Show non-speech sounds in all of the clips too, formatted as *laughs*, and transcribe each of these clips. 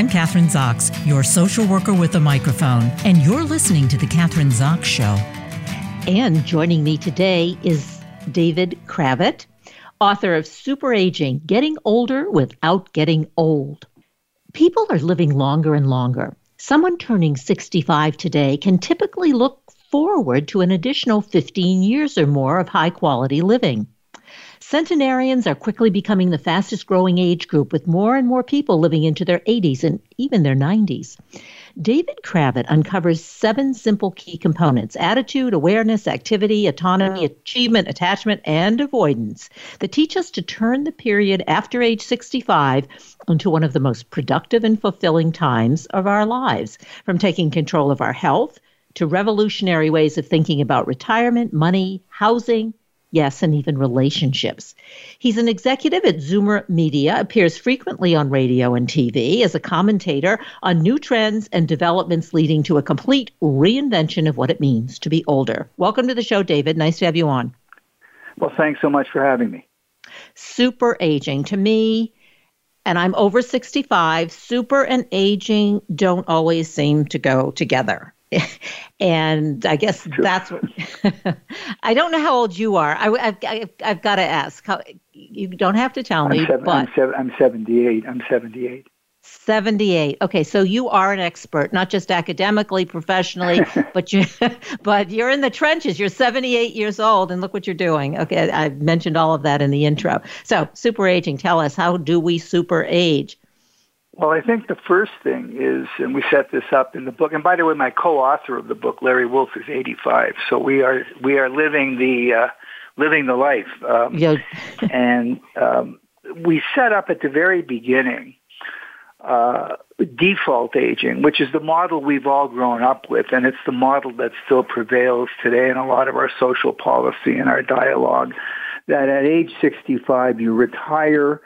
I'm Kathryn Zox, your social worker with a microphone, and you're listening to The Kathryn Zox Show. And joining me today is David Cravit, author of Super Aging Getting Older Without Getting Old. People are living longer and longer. Someone turning 65 today can typically look forward to an additional 15 years or more of high quality living. Centenarians are quickly becoming the fastest growing age group, with more and more people living into their 80s and even their 90s. David Cravit uncovers seven simple key components attitude, awareness, activity, autonomy, achievement, attachment, and avoidance that teach us to turn the period after age 65 into one of the most productive and fulfilling times of our lives, from taking control of our health to revolutionary ways of thinking about retirement, money, housing, yes, and even relationships. He's an executive at Zoomer Media, appears frequently on radio and TV as a commentator on new trends and developments leading to a complete reinvention of what it means to be older. Welcome to the show, David. Nice to have you on. Well, thanks so much for having me. Super aging. To me, and I'm over 65, super and aging don't always seem to go together. *laughs* and I guess that's what *laughs* I don't know how old you are. I, have I've got to ask. How, you don't have to tell me, I'm seven, but I'm, seven, I'm 78. I'm 78. 78. Okay, so you are an expert, not just academically, professionally, *laughs* but you but you're in the trenches. You're 78 years old and look what you're doing. Okay, I mentioned all of that in the intro. So, super aging, tell us how do we super age? Well, I think the first thing is, and we set this up in the book. And by the way, my co-author of the book, Larry Wolf, is 85. So we are we are living the uh, living the life. Um, yeah. *laughs* and um, we set up at the very beginning uh, default aging, which is the model we've all grown up with, and it's the model that still prevails today in a lot of our social policy and our dialogue. That at age 65, you retire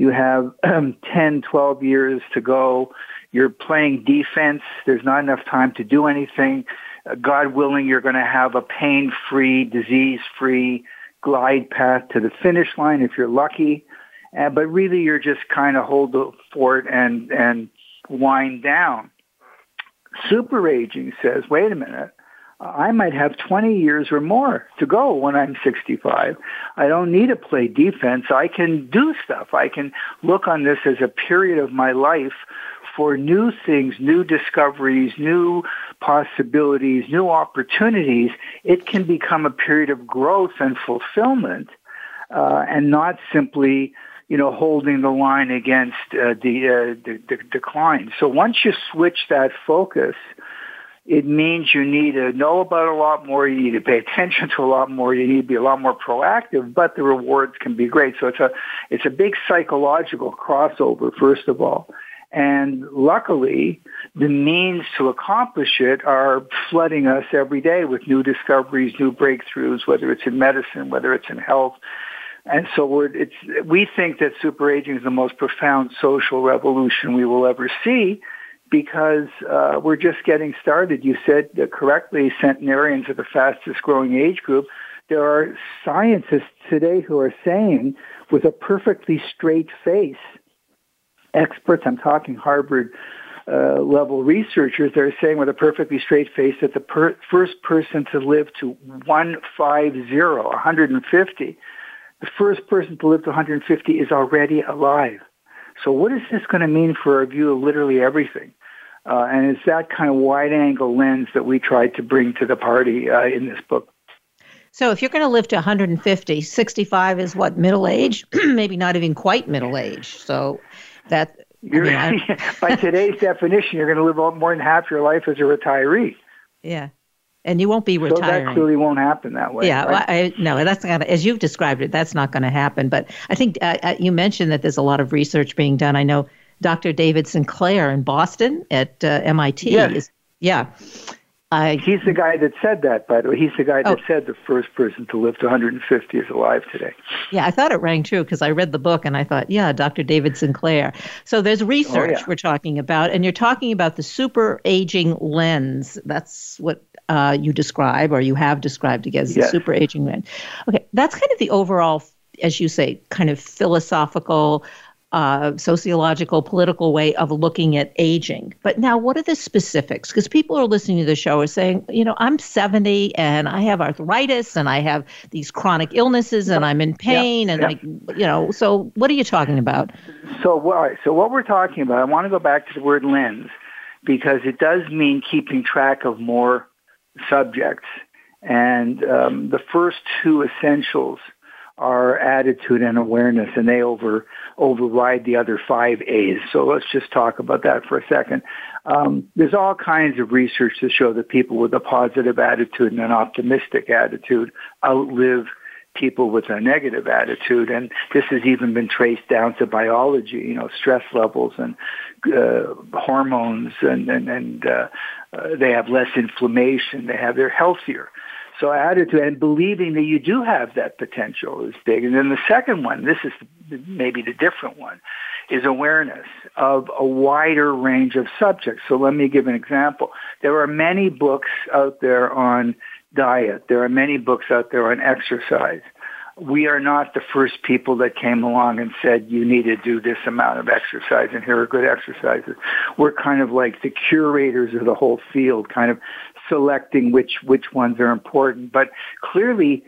you have um, *clears throat* 10, 12 years to go. You're playing defense. There's not enough time to do anything. Uh, God willing, you're going to have a pain-free, disease-free glide path to the finish line if you're lucky. Uh, but really, you're just kind of hold the fort and and wind down. Super aging says, wait a minute, I might have 20 years or more to go when I'm 65. I don't need to play defense. I can do stuff. I can look on this as a period of my life for new things, new discoveries, new possibilities, new opportunities. It can become a period of growth and fulfillment uh, and not simply you know, holding the line against uh, the, uh, the, the decline. So once you switch that focus, it means you need to know about a lot more, you need to pay attention to a lot more, you need to be a lot more proactive, but the rewards can be great. So it's a, it's a big psychological crossover, first of all. And luckily, the means to accomplish it are flooding us every day with new discoveries, new breakthroughs, whether it's in medicine, whether it's in health. And so we're, it's, we think that super aging is the most profound social revolution we will ever see because uh, we're just getting started. You said correctly, centenarians are the fastest growing age group. There are scientists today who are saying with a perfectly straight face, experts, I'm talking Harvard uh, level researchers, they're saying with a perfectly straight face that the per- first person to live to 150, 150, the first person to live to 150 is already alive. So what is this going to mean for our view of literally everything? Uh, and it's that kind of wide angle lens that we tried to bring to the party uh, in this book. So if you're going to live to 150, 65 is what, middle age? *clears throat* Maybe not even quite middle age. So that. I mean, *laughs* by today's definition, you're going to live more than half your life as a retiree. Yeah. And you won't be retiring. So that clearly won't happen that way. Yeah, right? I, no, that's not as you've described it. That's not going to happen. But I think uh, uh, you mentioned that there's a lot of research being done. I know Dr. David Sinclair in Boston at uh, MIT. Yes. Is, yeah. He's the guy that said that, by the way. He's the guy that oh. said the first person to live to 150 is alive today. Yeah, I thought it rang true because I read the book and I thought, yeah, Dr. David Sinclair. So there's research oh, yeah. we're talking about, and you're talking about the super aging lens. That's what uh, you describe, or you have described again as yes. the super aging lens. Okay, that's kind of the overall, as you say, kind of philosophical uh, sociological, political way of looking at aging. But now, what are the specifics? Because people are listening to the show are saying, you know, I'm 70 and I have arthritis and I have these chronic illnesses and I'm in pain yeah, and yeah. I, you know, so what are you talking about? So, all right, so what we're talking about, I want to go back to the word lens because it does mean keeping track of more subjects. And um, the first two essentials are attitude and awareness, and they over override the other five A's. So let's just talk about that for a second. Um, there's all kinds of research to show that people with a positive attitude and an optimistic attitude outlive people with a negative attitude, and this has even been traced down to biology. You know, stress levels and uh, hormones, and and, and uh, uh, they have less inflammation. They have they're healthier. So added attitude and believing that you do have that potential is big. And then the second one, this is maybe the different one, is awareness of a wider range of subjects. So let me give an example. There are many books out there on diet. There are many books out there on exercise. We are not the first people that came along and said you need to do this amount of exercise and here are good exercises. We're kind of like the curators of the whole field, kind of selecting which which ones are important. But clearly,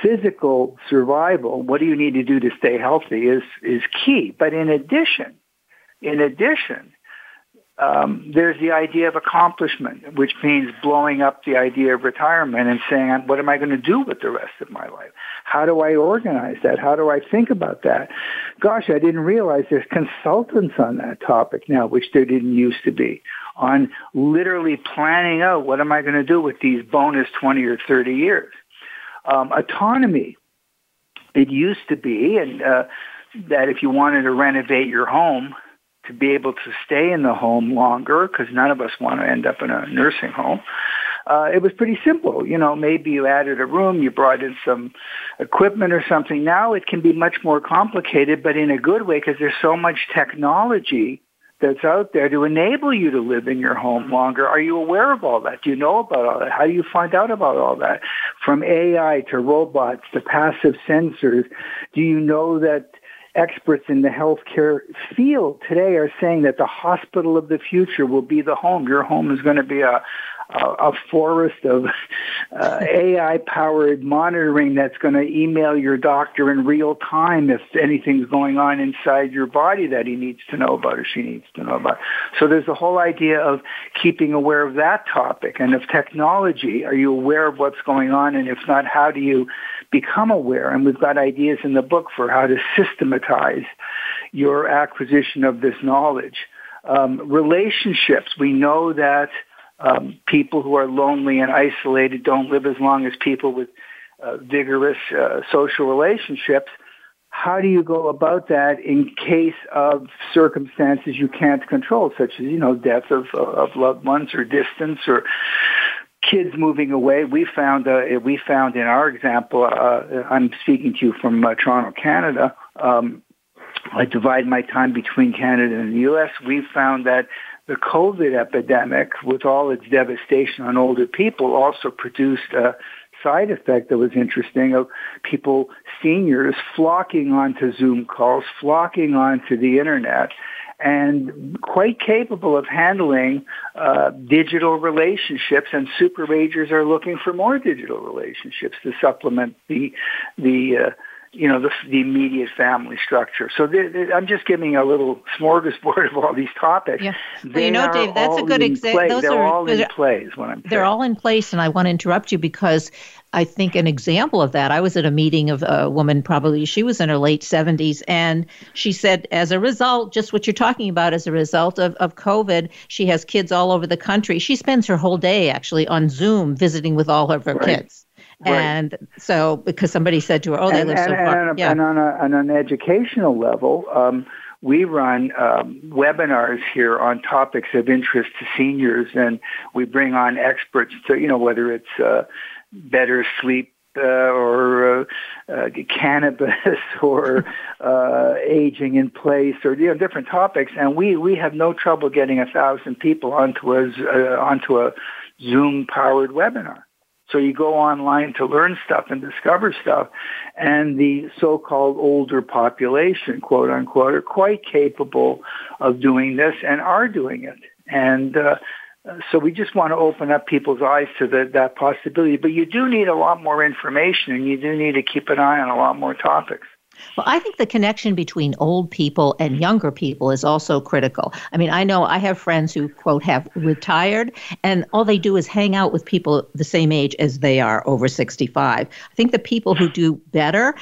physical survival, what do you need to do to stay healthy, is is key. But in addition, in addition, um, there's the idea of accomplishment, which means blowing up the idea of retirement and saying, what am I going to do with the rest of my life? How do I organize that? How do I think about that? Gosh, I didn't realize there's consultants on that topic now, which there didn't used to be, on literally planning out what am I going to do with these bonus 20 or 30 years. Um, autonomy, it used to be, and uh, that if you wanted to renovate your home, to be able to stay in the home longer because none of us want to end up in a nursing home. Uh, it was pretty simple. You know, maybe you added a room, you brought in some equipment or something. Now it can be much more complicated, but in a good way because there's so much technology that's out there to enable you to live in your home longer. Are you aware of all that? Do you know about all that? How do you find out about all that? From AI to robots to passive sensors, do you know that experts in the healthcare field today are saying that the hospital of the future will be the home. Your home is going to be a, a, a forest of uh, AI powered monitoring that's going to email your doctor in real time if anything's going on inside your body that he needs to know about or she needs to know about. So there's the whole idea of keeping aware of that topic and of technology. Are you aware of what's going on? And if not, how do you become aware? And we've got ideas in the book for how to systematize your acquisition of this knowledge. Um, relationships, we know that um, people who are lonely and isolated don't live as long as people with uh, vigorous uh, social relationships. How do you go about that in case of circumstances you can't control, such as you know death of, of loved ones or distance or kids moving away? We found uh, we found in our example. Uh, I'm speaking to you from uh, Toronto, Canada. Um, I divide my time between Canada and the U.S. We found that the COVID epidemic, with all its devastation on older people, also produced a side effect that was interesting of people, seniors, flocking onto Zoom calls, flocking onto the internet, and quite capable of handling uh, digital relationships. And superagers are looking for more digital relationships to supplement the the uh, you know, the, the immediate family structure. So I'm just giving a little smorgasbord of all these topics. Yeah. Well, you know, Dave, that's a good example. They're are, all in place. What I'm they're saying. all in place, and I want to interrupt you because I think an example of that. I was at a meeting of a woman, probably she was in her late 70s, and she said, as a result, just what you're talking about, as a result of, of COVID, she has kids all over the country. She spends her whole day actually on Zoom visiting with all of her right. kids. Right. And so, because somebody said to her, "Oh, they and, live and, so far," and, yeah. and on, a, on an educational level, um, we run um, webinars here on topics of interest to seniors, and we bring on experts to, you know, whether it's uh, better sleep uh, or uh, uh, cannabis *laughs* or uh, aging in place or you know different topics, and we we have no trouble getting a thousand people onto a uh, onto a Zoom powered webinar. So you go online to learn stuff and discover stuff. And the so-called older population, quote unquote, are quite capable of doing this and are doing it. And uh, so we just want to open up people's eyes to the, that possibility. But you do need a lot more information and you do need to keep an eye on a lot more topics. Well, I think the connection between old people and younger people is also critical. I mean, I know I have friends who, quote, have retired, and all they do is hang out with people the same age as they are over 65. I think the people who do better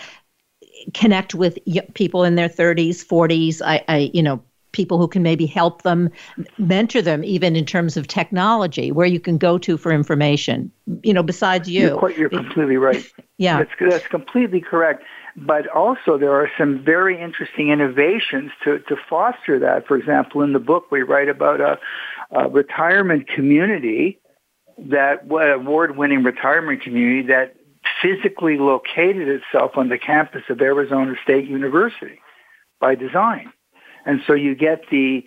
connect with people in their 30s, 40s. I, I you know, people who can maybe help them, mentor them, even in terms of technology, where you can go to for information. You know, besides you. You're, quite, you're completely right. *laughs* yeah, that's, that's completely correct. But also, there are some very interesting innovations to, to foster that. For example, in the book, we write about a, a retirement community that award-winning retirement community that physically located itself on the campus of Arizona State University by design. And so you get the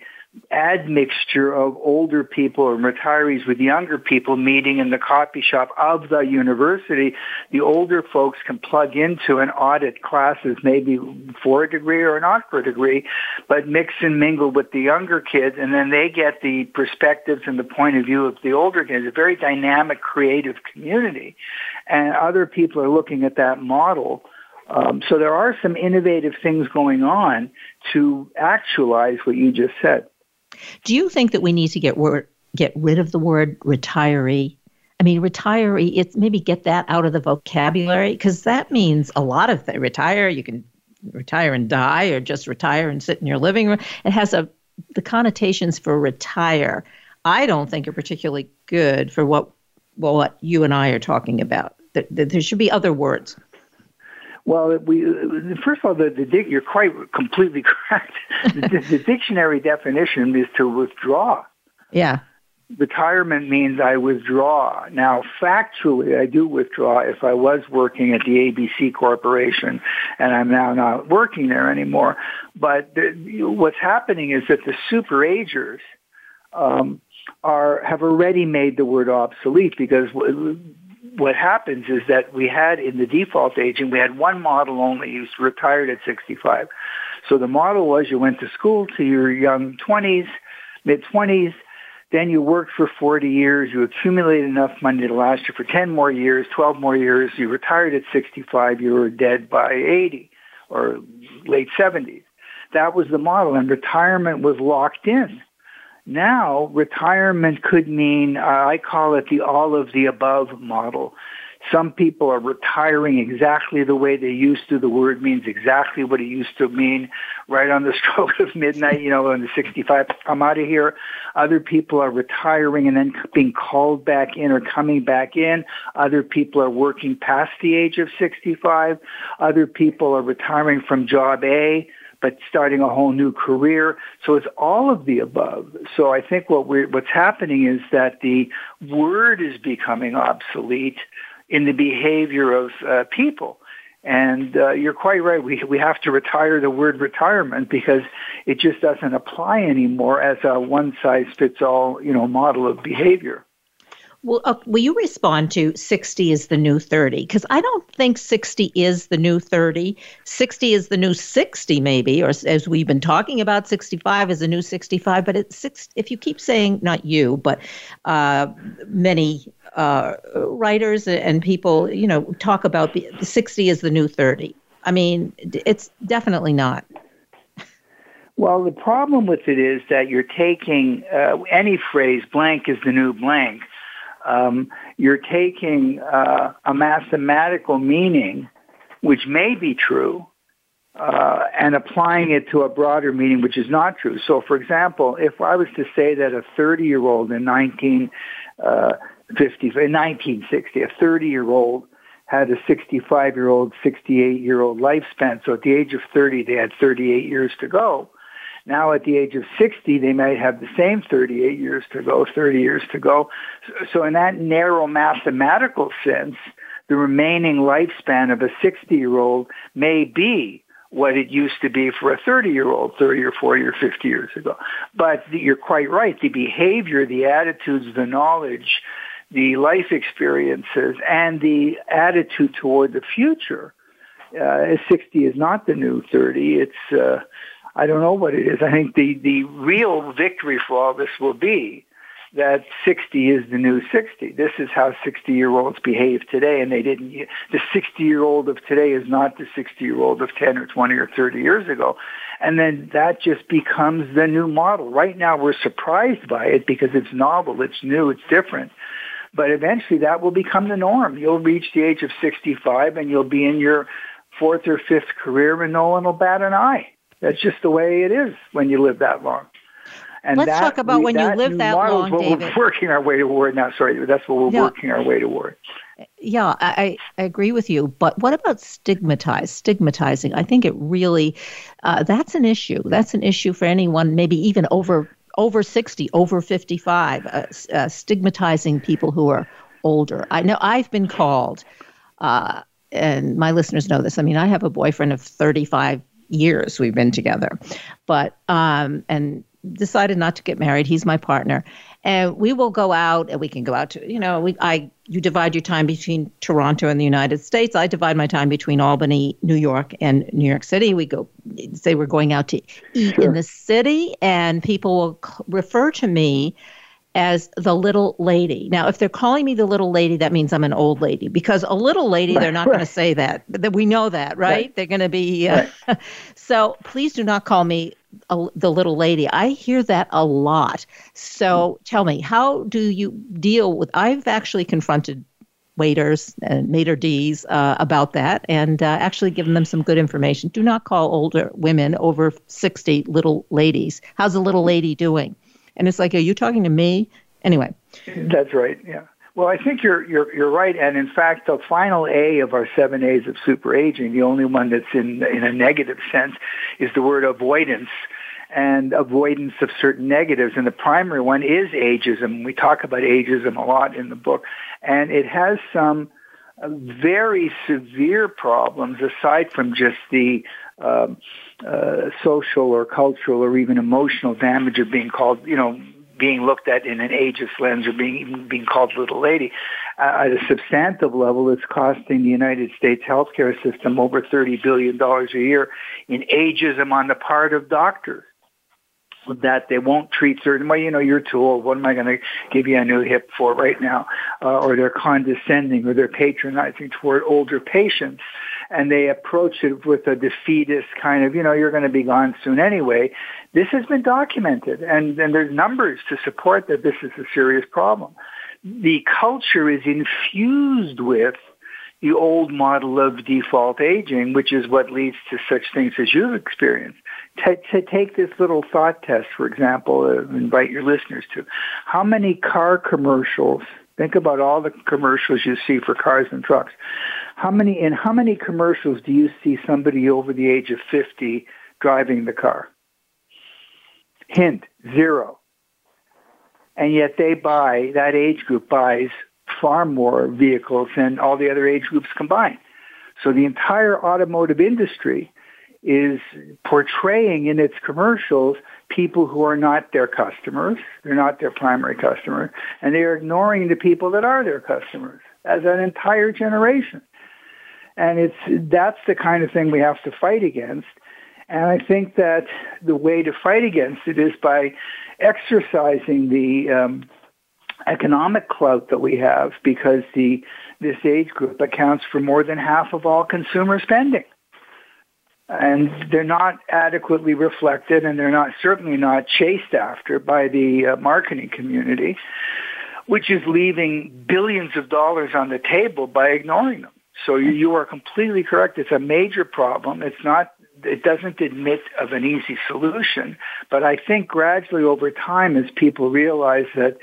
admixture of older people and retirees with younger people meeting in the coffee shop of the university, the older folks can plug into and audit classes maybe for a degree or not for a degree, but mix and mingle with the younger kids and then they get the perspectives and the point of view of the older kids. A very dynamic, creative community. And other people are looking at that model. Um, so there are some innovative things going on to actualize what you just said. Do you think that we need to get get rid of the word retiree? I mean, retiree, it's maybe get that out of the vocabulary because that means a lot of things. Retire, you can retire and die, or just retire and sit in your living room. It has a the connotations for retire. I don't think are particularly good for what well what you and I are talking about. There, there should be other words. Well, we first of all, the, the you're quite completely *laughs* correct. the, the dictionary definition is to withdraw. Yeah. Retirement means I withdraw. Now, factually, I do withdraw if I was working at the ABC Corporation and I'm now not working there anymore. But the, what's happening is that the superagers um, are have already made the word obsolete because what happens is that we had in the default aging, we had one model only. He was retired at 65. So the model was you went to school to your young 20s, mid 20s, then you worked for 40 years, you accumulated enough money to last you for 10 more years, 12 more years, you retired at 65, you were dead by 80 or late 70s. That was the model and retirement was locked in. Now, retirement could mean, uh, I call it the all of the above model. Some people are retiring exactly the way they used to. The word means exactly what it used to mean right on the *laughs* stroke of midnight, you know, in the 65, I'm out of here. Other people are retiring and then being called back in or coming back in. Other people are working past the age of 65. Other people are retiring from job A but starting a whole new career. So it's all of the above. So I think what we're, what's happening is that the word is becoming obsolete in the behavior of uh, people. And uh, you're quite right. We we have to retire the word retirement because it just doesn't apply anymore as a one size fits all you know model of behavior. Well, uh, will you respond to 60 is the new 30? Because I don't think 60 is the new 30. 60 is the new 60, maybe, or as we've been talking about, 65 is the new 65. But it's six, if you keep saying, not you, but uh, many uh, writers and people, you know, talk about 60 is the new 30. I mean, it's definitely not. Well, the problem with it is that you're taking uh, any phrase, blank is the new blank um, you're taking uh, a mathematical meaning, which may be true, uh, and applying it to a broader meaning, which is not true. So, for example, if I was to say that a 30-year-old in 1950, uh, in 1960, a 30-year-old had a 65-year-old, 68-year-old lifespan. So at the age of 30, they had 38 years to go. Now at the age of 60, they might have the same 38 years to go, 30 years to go. So in that narrow mathematical sense, the remaining lifespan of a 60 year old may be what it used to be for a 30 year old 30 or 40 or 50 years ago. But you're quite right. The behavior, the attitudes, the knowledge, the life experiences, and the attitude toward the future, uh, 60 is not the new 30. It's, uh, I don't know what it is. I think the, the real victory for all this will be that 60 is the new 60. This is how 60 year olds behave today, and they didn't. The 60 year old of today is not the 60 year old of 10 or 20 or 30 years ago. And then that just becomes the new model. Right now, we're surprised by it because it's novel, it's new, it's different. But eventually, that will become the norm. You'll reach the age of 65, and you'll be in your fourth or fifth career, and no one will bat an eye. That's just the way it is when you live that long. And Let's that, talk about we, when you live that long, what David. We're working our way toward now. Sorry, that's what we're yeah. working our way toward. Yeah, I, I agree with you. But what about stigmatized, stigmatizing? I think it really, uh, that's an issue. That's an issue for anyone, maybe even over over 60, over 55, uh, uh, stigmatizing people who are older. I know I've been called, uh, and my listeners know this. I mean, I have a boyfriend of 35 years we've been together, but, um, and decided not to get married. He's my partner, and we will go out, and we can go out to you know we I you divide your time between Toronto and the United States. I divide my time between Albany, New York, and New York City. We go say we're going out to eat Sure. in the city, and people will c- refer to me as the little lady. Now, if they're calling me the little lady, that means I'm an old lady because a little lady, they're not going to say that. That we know that, right? Right. They're going to be. Uh, *laughs* so please do not call me a, the little lady. I hear that a lot. So tell me, how do you deal with? I've actually confronted waiters and maitre d's uh, about that and uh, actually given them some good information. Do not call older women over 60 little ladies. How's a little lady doing? And it's like, are you talking to me? Anyway, That's right. Yeah. Well, I think you're you're you're right, and in fact, the final A of our seven A's of super aging, the only one that's in in a negative sense, is the word avoidance, and avoidance of certain negatives. And the primary one is ageism. We talk about ageism a lot in the book, and it has some very severe problems aside from just the um, uh, social or cultural or even emotional damage of being called, you know, being looked at in an ageist lens or being being called little lady. Uh, at a substantive level, it's costing the United States healthcare system over $30 billion a year in ageism on the part of doctors that they won't treat certain well you know you're too old what am i going to give you a new hip for right now uh, or they're condescending or they're patronizing toward older patients and they approach it with a defeatist kind of you know you're going to be gone soon anyway this has been documented and, and there's numbers to support that this is a serious problem the culture is infused with the old model of default aging, which is what leads to such things as you've experienced. To, take this little thought test, for example, uh, invite your listeners to. How many car commercials, think about all the commercials you see for cars and trucks. How many, in how many commercials do you see somebody over the age of 50 driving the car? Hint, zero. And yet they buy, that age group buys far more vehicles than all the other age groups combined. So the entire automotive industry is portraying in its commercials people who are not their customers. They're not their primary customer. And they're ignoring the people that are their customers as an entire generation. And it's, that's the kind of thing we have to fight against. And I think that the way to fight against it is by exercising the um, economic clout that we have because the this age group accounts for more than half of all consumer spending. And they're not adequately reflected and they're not certainly not chased after by the uh, marketing community, which is leaving billions of dollars on the table by ignoring them. So you, are completely correct. It's a major problem. It's not it doesn't admit of an easy solution, but I think gradually over time as people realize that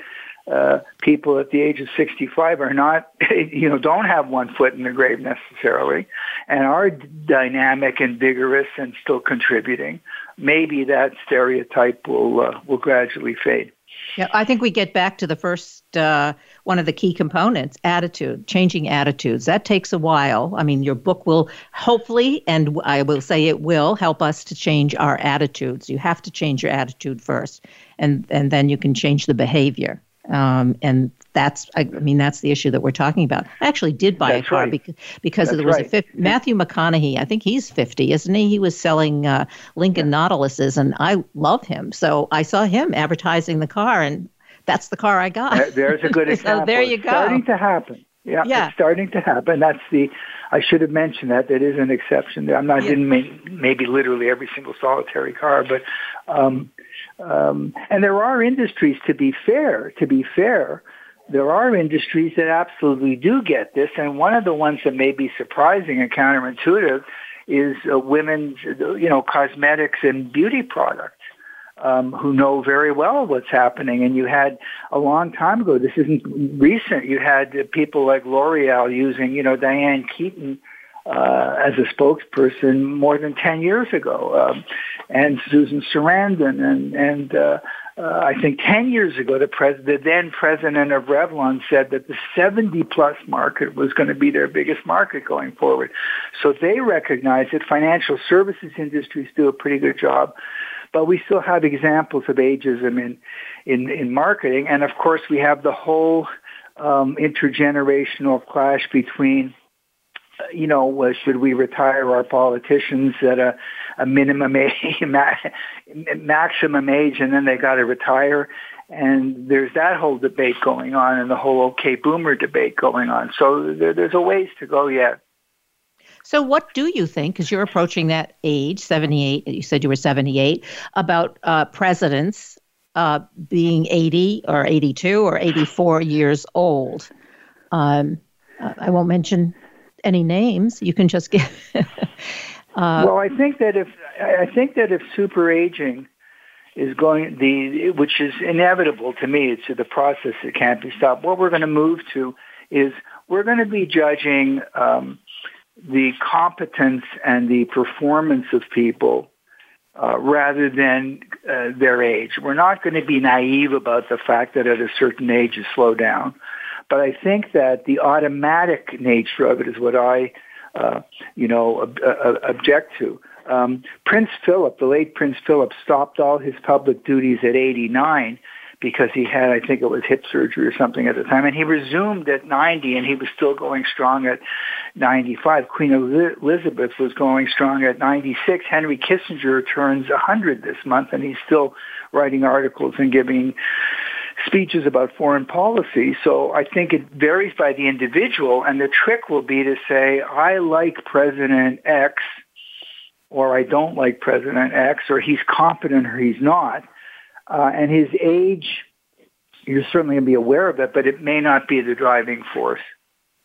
uh, people at the age of 65 are not, *laughs* you know, don't have one foot in the grave necessarily and are dynamic and vigorous and still contributing, maybe that stereotype will, uh, will gradually fade. Yeah, I think we get back to the first uh, one of the key components attitude, changing attitudes. That takes a while. I mean, your book will hopefully, and I will say it will, help us to change our attitudes. You have to change your attitude first, and, and then you can change the behavior. Um, and that's, I mean, that's the issue that we're talking about. I actually did buy that's a car right. because, because that's there was right. a 50, Matthew McConaughey. I think he's 50, isn't he? He was selling uh, Lincoln yeah. Nautiluses, and I love him. So I saw him advertising the car, and that's the car I got. There's a good example. *laughs* so there you it's go. Starting to happen. Yeah, yeah, it's starting to happen. That's the. I should have mentioned that. That is an exception. I'm not. Yeah. Didn't mean maybe literally every single solitary car, but. Um, um, and there are industries, to be fair, to be fair, there are industries that absolutely do get this. And one of the ones that may be surprising and counterintuitive is uh, women's, you know, cosmetics and beauty products. Um, who know very well what's happening. And you had a long time ago, this isn't recent, you had people like L'Oreal using, you know, Diane Keaton uh, as a spokesperson more than 10 years ago, um, and Susan Sarandon, and, and uh, uh, I think 10 years ago, the, pres- the then president of Revlon said that the 70 plus market was going to be their biggest market going forward. So they recognize that financial services industries do a pretty good job. But we still have examples of ageism in, in, in marketing. And of course, we have the whole um, intergenerational clash between you know, uh, should we retire our politicians at a, a minimum *laughs* age, maximum age, and then they got to retire? And there's that whole debate going on, and the whole okay boomer debate going on. So there, there's a ways to go yet. So, what do you think, because you're approaching that age, 78, you said you were 78, about uh, presidents uh, being 80 or 82 or 84 years old? Um, I won't mention any names. You can just *laughs* give. Uh, well, I think that if I think that if super aging is going the which is inevitable to me, it's the process that can't be stopped. What we're going to move to is we're going to be judging um, the competence and the performance of people uh, rather than uh, their age. We're not going to be naive about the fact that at a certain age you slow down. But I think that the automatic nature of it is what I, uh, you know, ob- uh, object to. Um, Prince Philip, the late Prince Philip, stopped all his public duties at 89 because he had, I think it was hip surgery or something at the time, and he resumed at 90, and he was still going strong at 95. Queen Elizabeth was going strong at 96. Henry Kissinger turns 100 this month, and he's still writing articles and giving speeches about foreign policy. So I think it varies by the individual, and the trick will be to say, I like President X, or I don't like President X, or he's competent or he's not. Uh, and his age, you're certainly going to be aware of it, but it may not be the driving force.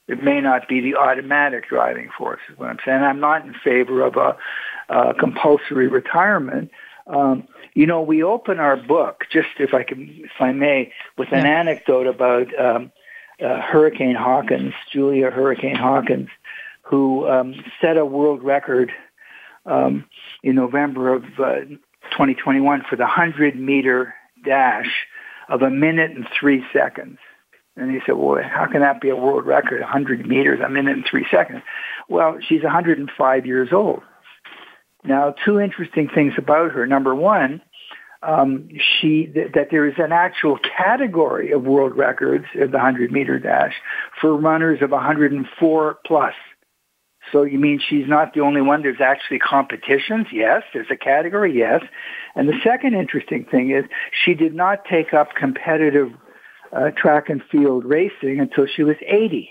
It may not be the automatic driving force, is what I'm saying. I'm not in favor of a, a compulsory retirement. Um, you know, we open our book, just if I can, if I may, with an yeah. anecdote about um, uh, Hurricane Hawkins, Julia Hurricane Hawkins, who um, set a world record um, in November of uh, 2021 for the 100 meter dash of a minute and three seconds. And he said, well, how can that be a world record? 100 meters, a minute and three seconds. Well, she's 105 years old. Now, two interesting things about her. Number one, um, she th- that there is an actual category of world records in the 100 meter dash for runners of 104 plus. So you mean she's not the only one? There's actually competitions. Yes, there's a category. Yes, and the second interesting thing is she did not take up competitive uh, track and field racing until she was 80.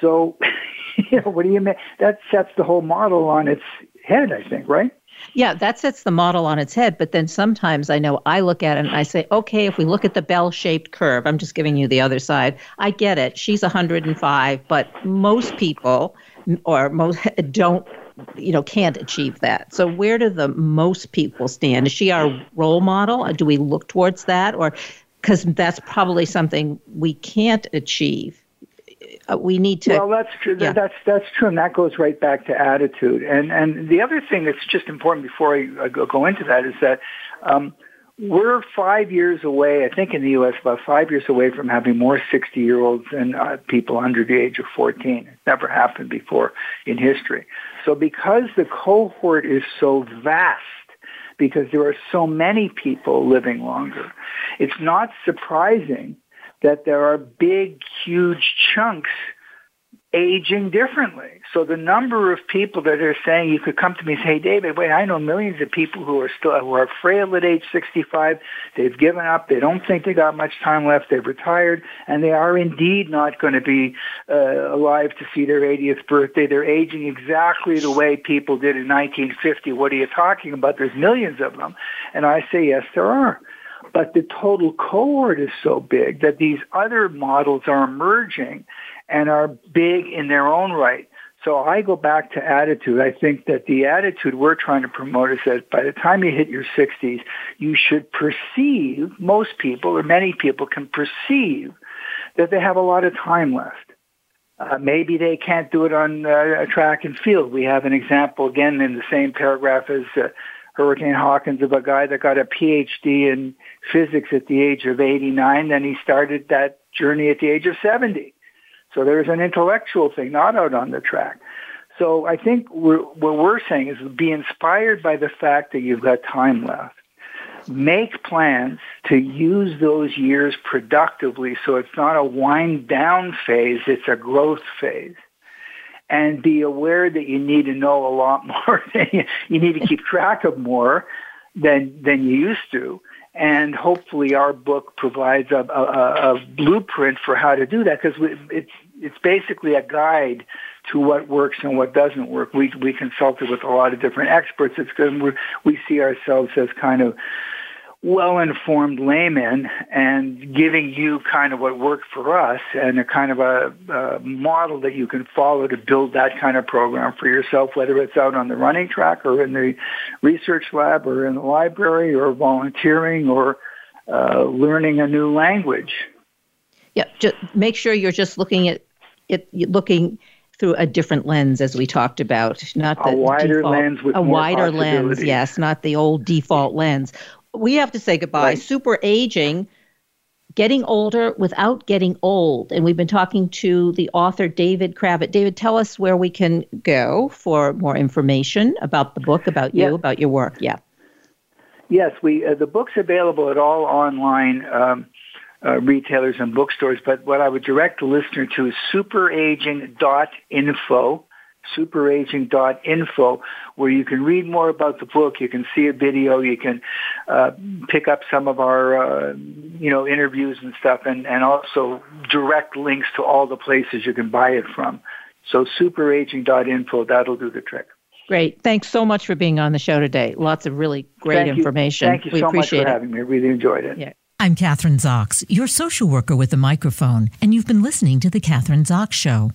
So, *laughs* you know, what do you mean? That sets the whole model on its head, I think, right? Yeah, that sets the model on its head. But then sometimes I know I look at it and I say, okay, if we look at the bell shaped curve, I'm just giving you the other side. I get it. She's 105, but most people mm, or most *laughs* don't you know can't achieve that so where do the most people stand is she our role model do we look towards that or because that's probably something we can't achieve uh, we need to well that's true yeah. that's that's true and that goes right back to attitude and and the other thing that's just important before i, go, go into that is that um, we're five years away, I think in the U.S., about five years away from having more 60-year-olds than uh, people under the age of 14. It never happened before in history. So because the cohort is so vast, because there are so many people living longer. It's not surprising that there are big, huge chunks aging differently. So the number of people that are saying you could come to me and say, hey, David, wait, I know millions of people who are still who are frail at age 65. They've given up. They don't think they got much time left. They've retired, and they are indeed not going to be uh, alive to see their 80th birthday. They're aging exactly the way people did in 1950. What are you talking about? There's millions of them, and I say yes, there are but the total cohort is so big that these other models are emerging and are big in their own right. So I go back to attitude. I think that the attitude we're trying to promote is that by the time you hit your 60s, you should perceive, most people or many people can perceive that they have a lot of time left. Uh, maybe they can't do it on uh, track and field. We have an example again in the same paragraph as uh, Hurricane Hawkins of a guy that got a PhD in physics at the age of 89. Then he started that journey at the age of 70. So there's an intellectual thing, not out on the track. So I think we're, what we're saying is be inspired by the fact that you've got time left. Make plans to use those years productively so it's not a wind down phase, it's a growth phase. And be aware that you need to know a lot *laughs* more. you you need to keep track of more than, than you used to and hopefully our book provides a, a, a blueprint for how to do that because it's it's basically a guide to what works and what doesn't work. We we consulted with a lot of different experts. It's because we see ourselves as kind of well-informed layman and giving you kind of what worked for us and a kind of a, a, model that you can follow to build that kind of program for yourself, whether it's out on the running track or in the research lab or in the library or volunteering or uh, learning a new language. Yeah, just make sure you're just looking at it, looking through a different lens, as we talked about, not the a wider default, lens with a wider lens. Yes, not the old default lens. We have to say goodbye. Right. Super aging, getting older without getting old, and we've been talking to the author David Cravit. David, tell us where we can go for more information about the book, about you, yeah. about your work. Yeah. Yes, we uh, the book's available at all online. Um, uh, retailers and bookstores. But what I would direct the listener to is superaging.info, superaging.info, where you can read more about the book. You can see a video. You can uh, pick up some of our, uh, you know, interviews and stuff, and, and also direct links to all the places you can buy it from. So superaging.info, that'll do the trick. Great. Thanks so much for being on the show today. Lots of really great Thank information. You. Thank you we so appreciate much for it. having me. I really enjoyed it. Yeah. I'm Kathryn Zox, your social worker with a microphone, and you've been listening to The Kathryn Zox Show.